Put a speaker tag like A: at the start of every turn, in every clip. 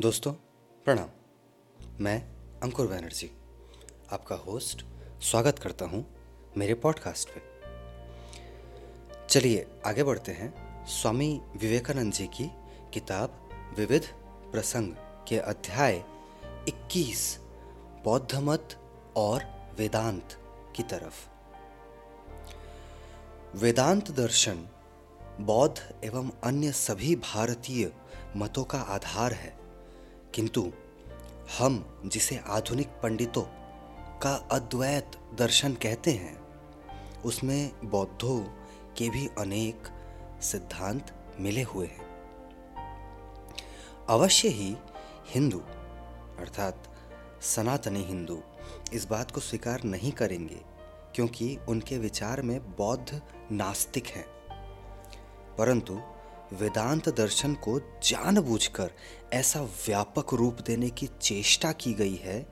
A: दोस्तों, प्रणाम। मैं अंकुर बैनर्जी, आपका होस्ट, स्वागत करता हूँ मेरे पॉडकास्ट पे। चलिए, आगे बढ़ते हैं। स्वामी विवेकानंद जी की किताब विविध प्रसंग के अध्याय 21 बौद्ध मत और वेदांत की तरफ़। वेदांत दर्शन बौद्ध एवं अन्य सभी भारतीय मतों का आधार है। किंतु हम जिसे आधुनिक पंडितों का अद्वैत दर्शन कहते हैं, उसमें बौद्धों के भी अनेक सिद्धांत मिले हुए हैं। अवश्य ही हिंदू, अर्थात सनातनी हिंदू, इस बात को स्वीकार नहीं करेंगे, क्योंकि उनके विचार में बौद्ध नास्तिक हैं। परंतु वेदांत दर्शन को जानबूझकर ऐसा व्यापक रूप देने की चेष्टा की गई है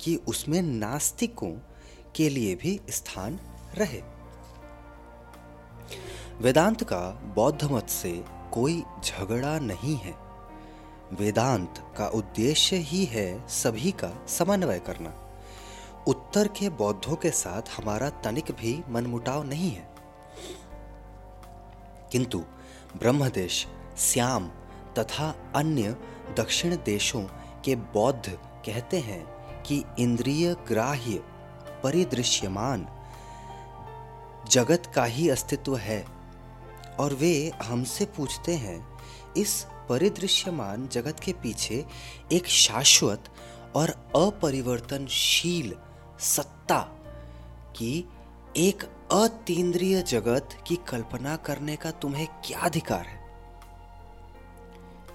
A: कि उसमें नास्तिकों के लिए भी स्थान रहे। वेदांत का बौद्ध मत से कोई झगड़ा नहीं है। वेदांत का उद्देश्य ही है सभी का समन्वय करना। उत्तर के बौद्धों के साथ हमारा तनिक भी मनमुटाव नहीं है। किंतु ब्रह्मदेश, श्याम तथा अन्य दक्षिण देशों के बौद्ध कहते हैं कि इंद्रिय ग्राह्य परिदृश्यमान जगत का ही अस्तित्व है और वे हमसे पूछते हैं, इस परिदृश्यमान जगत के पीछे एक शाश्वत और अपरिवर्तनशील सत्ता की एक अतीन्द्रिय जगत की कल्पना करने का तुम्हें क्या अधिकार है?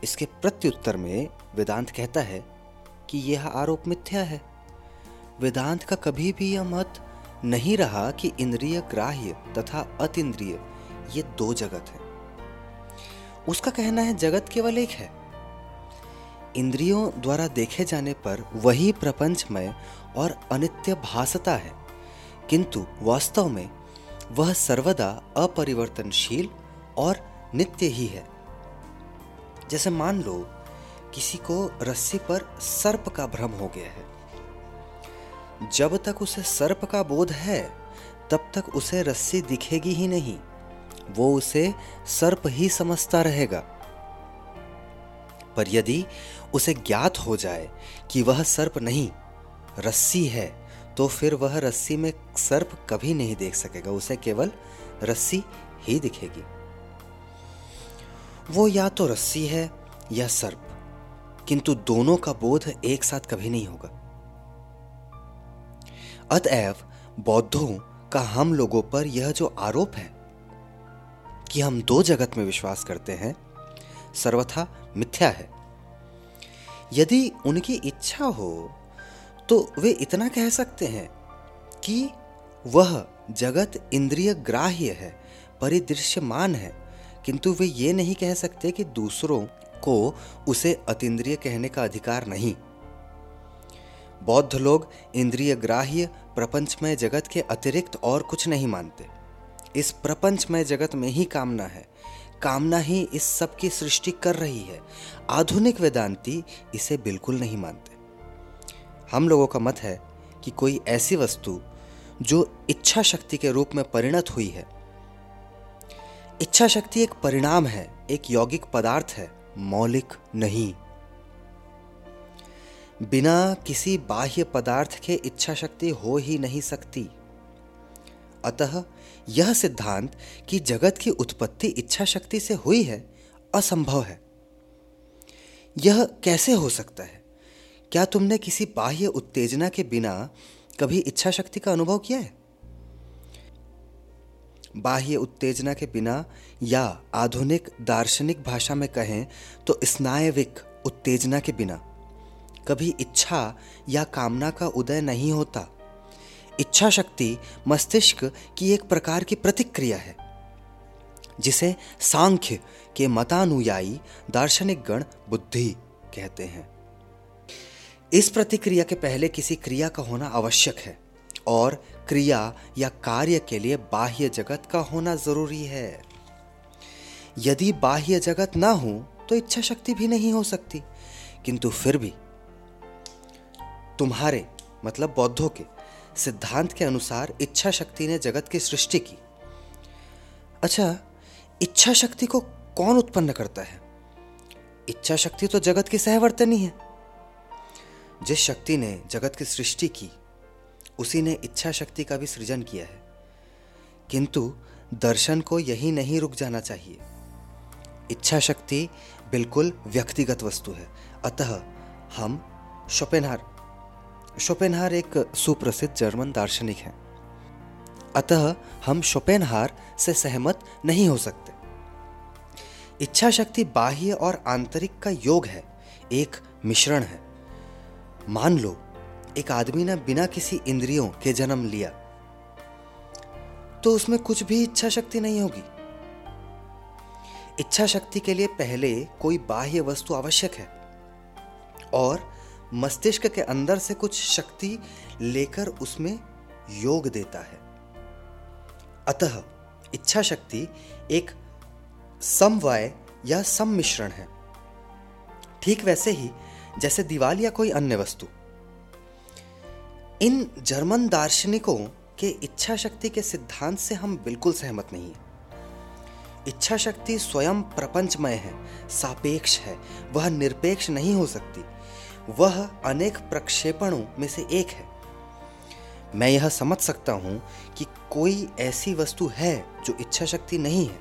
A: इसके प्रत्युत्तर में वेदांत कहता है कि यह आरोप मिथ्या है। वेदांत का कभी भी यह मत नहीं रहा कि इंद्रिय ग्राह्य तथा अतीन्द्रिय ये दो जगत है। उसका कहना है जगत केवल एक है। इंद्रियों द्वारा देखे जाने पर वही प्रपंचमय और अनित्य भासता है। किंतु वास्तव में वह सर्वदा अपरिवर्तनशील और नित्य ही है। जैसे मान लो, किसी को रस्सी पर सर्प का भ्रम हो गया है। जब तक उसे सर्प का बोध है, तब तक उसे रस्सी दिखेगी ही नहीं। वो उसे सर्प ही समझता रहेगा। पर यदि उसे ज्ञात हो जाए कि वह सर्प नहीं, रस्सी है तो फिर वह रस्सी में सर्प कभी नहीं देख सकेगा, उसे केवल रस्सी ही दिखेगी। वो या तो रस्सी है या सर्प, किंतु दोनों का बोध एक साथ कभी नहीं होगा। अतएव बौद्धों का हम लोगों पर यह जो आरोप है कि हम दो जगत में विश्वास करते हैं, सर्वथा मिथ्या है। यदि उनकी इच्छा हो तो वे इतना कह सकते हैं कि वह जगत इंद्रिय ग्राह्य है, परिदृश्यमान है। किंतु वे ये नहीं कह सकते कि दूसरों को उसे अतिद्रिय कहने का अधिकार नहीं। बौद्ध लोग इंद्रिय ग्राह्य प्रपंचमय जगत के अतिरिक्त और कुछ नहीं मानते। इस प्रपंचमय जगत में ही कामना है। कामना ही इस सब की सृष्टि कर रही है। आधुनिक वेदांती इसे बिल्कुल नहीं मानते। हम लोगों का मत है कि कोई ऐसी वस्तु जो इच्छा शक्ति के रूप में परिणत हुई है। इच्छा शक्ति एक परिणाम है, एक यौगिक पदार्थ है, मौलिक नहीं। बिना किसी बाह्य पदार्थ के इच्छा शक्ति हो ही नहीं सकती। अतः यह सिद्धांत कि जगत की उत्पत्ति इच्छा शक्ति से हुई है, असंभव है। यह कैसे हो सकता है? क्या तुमने किसी बाह्य उत्तेजना के बिना कभी इच्छा शक्ति का अनुभव किया है? बाह्य उत्तेजना के बिना या आधुनिक दार्शनिक भाषा में कहें तो स्नायविक उत्तेजना के बिना कभी इच्छा या कामना का उदय नहीं होता। इच्छा शक्ति मस्तिष्क की एक प्रकार की प्रतिक्रिया है, जिसे सांख्य के मतानुयायी दार्शनिक गण बुद्धि कहते हैं। इस प्रतिक्रिया के पहले किसी क्रिया का होना आवश्यक है और क्रिया या कार्य के लिए बाह्य जगत का होना ज़रूरी है। यदि बाह्य जगत ना हो तो इच्छा शक्ति भी नहीं हो सकती। किंतु फिर भी तुम्हारे मतलब बौद्धों के, सिद्धांत के अनुसार इच्छा शक्ति ने जगत की सृष्टि की। अच्छा इच्छा शक्ति को कौन उत्पन्न करता है? इच्छा शक्ति तो जगत की सहवर्तनी है। जिस शक्ति ने जगत की सृष्टि की, उसी ने इच्छा शक्ति का भी सृजन किया है। किंतु दर्शन को यही नहीं रुक जाना चाहिए। इच्छा शक्ति बिल्कुल व्यक्तिगत वस्तु है। अतः हम शोपेनहार शोपेनहार एक सुप्रसिद्ध जर्मन दार्शनिक हैं। अतः हम शोपेनहार से सहमत नहीं हो सकते। इच्छा शक्ति बाह्य और आंतरिक का योग है। एक मिश्रण है। मान लो, एक आदमी ने बिना किसी इंद्रियों के जन्म लिया तो उसमें कुछ भी इच्छा शक्ति नहीं होगी। इच्छा शक्ति के लिए पहले कोई बाह्य वस्तु आवश्यक है, और मस्तिष्क के अंदर से कुछ शक्ति लेकर उसमें योग देता है। अतः इच्छा शक्ति एक समवाय या सम्मिश्रण है। ठीक वैसे ही जैसे दीवाल या कोई अन्य वस्तु। इन जर्मन दार्शनिकों के इच्छा शक्ति के सिद्धांत से हम बिल्कुल सहमत नहीं हैं। इच्छा शक्ति स्वयं प्रपंचमय है, सापेक्ष है, वह निरपेक्ष नहीं हो सकती। वह अनेक प्रक्षेपणों में से एक है। मैं यह समझ सकता हूँ कि कोई ऐसी वस्तु है जो इच्छा शक्ति नहीं है,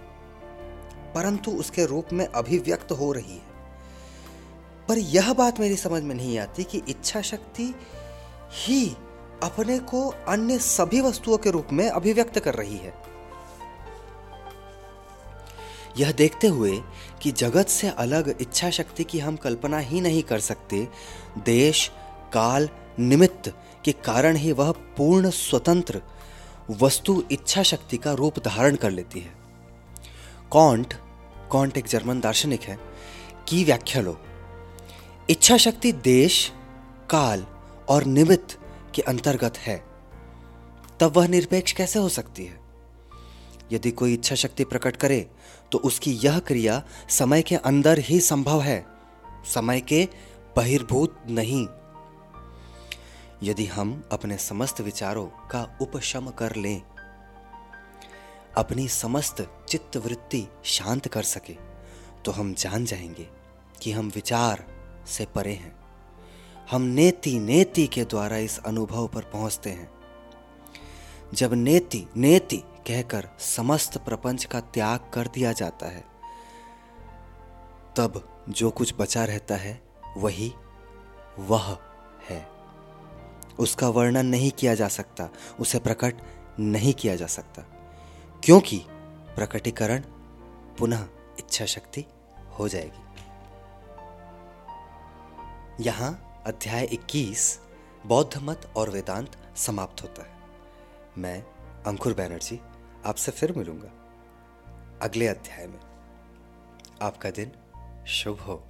A: परंतु उसके रूप में अभिव्यक्त हो रही है। पर यह बात मेरी समझ में नहीं आती कि इच्छा शक्ति ही अपने को अन्य सभी वस्तुओं के रूप में अभिव्यक्त कर रही है। यह देखते हुए कि जगत से अलग इच्छा शक्ति की हम कल्पना ही नहीं कर सकते, देश, काल, निमित्त के कारण ही वह पूर्ण स्वतंत्र वस्तु इच्छा शक्ति का रूप धारण कर लेती है। कॉन्ट कॉन्ट एक जर्मन दार्शनिक है, की व्याख्या लो। इच्छा शक्ति देश, काल और निमित्त के अंतर्गत है। तब वह निरपेक्ष कैसे हो सकती है? यदि कोई इच्छा शक्ति प्रकट करे तो उसकी यह क्रिया समय के अंदर ही संभव है। समय के बहिर्भूत नहीं। यदि हम अपने समस्त विचारों का उपशम कर लें, अपनी समस्त चित्त वृत्ति शांत कर सके तो हम जान जाएँगे कि हम विचार से परे हैं। हम नेति नेति के द्वारा इस अनुभव पर पहुँचते हैं। जब नेति नेति कहकर समस्त प्रपंच का त्याग कर दिया जाता है, तब जो कुछ बचा रहता है, वही वह है। उसका वर्णन नहीं किया जा सकता, उसे प्रकट नहीं किया जा सकता, क्योंकि प्रकटीकरण पुनः इच्छा शक्ति हो जाएगी। यहाँ अध्याय 21 बौद्ध मत और वेदांत समाप्त होता है। मैं अंकुर बैनर्जी आपसे फिर मिलूँगा अगले अध्याय में। आपका दिन शुभ हो।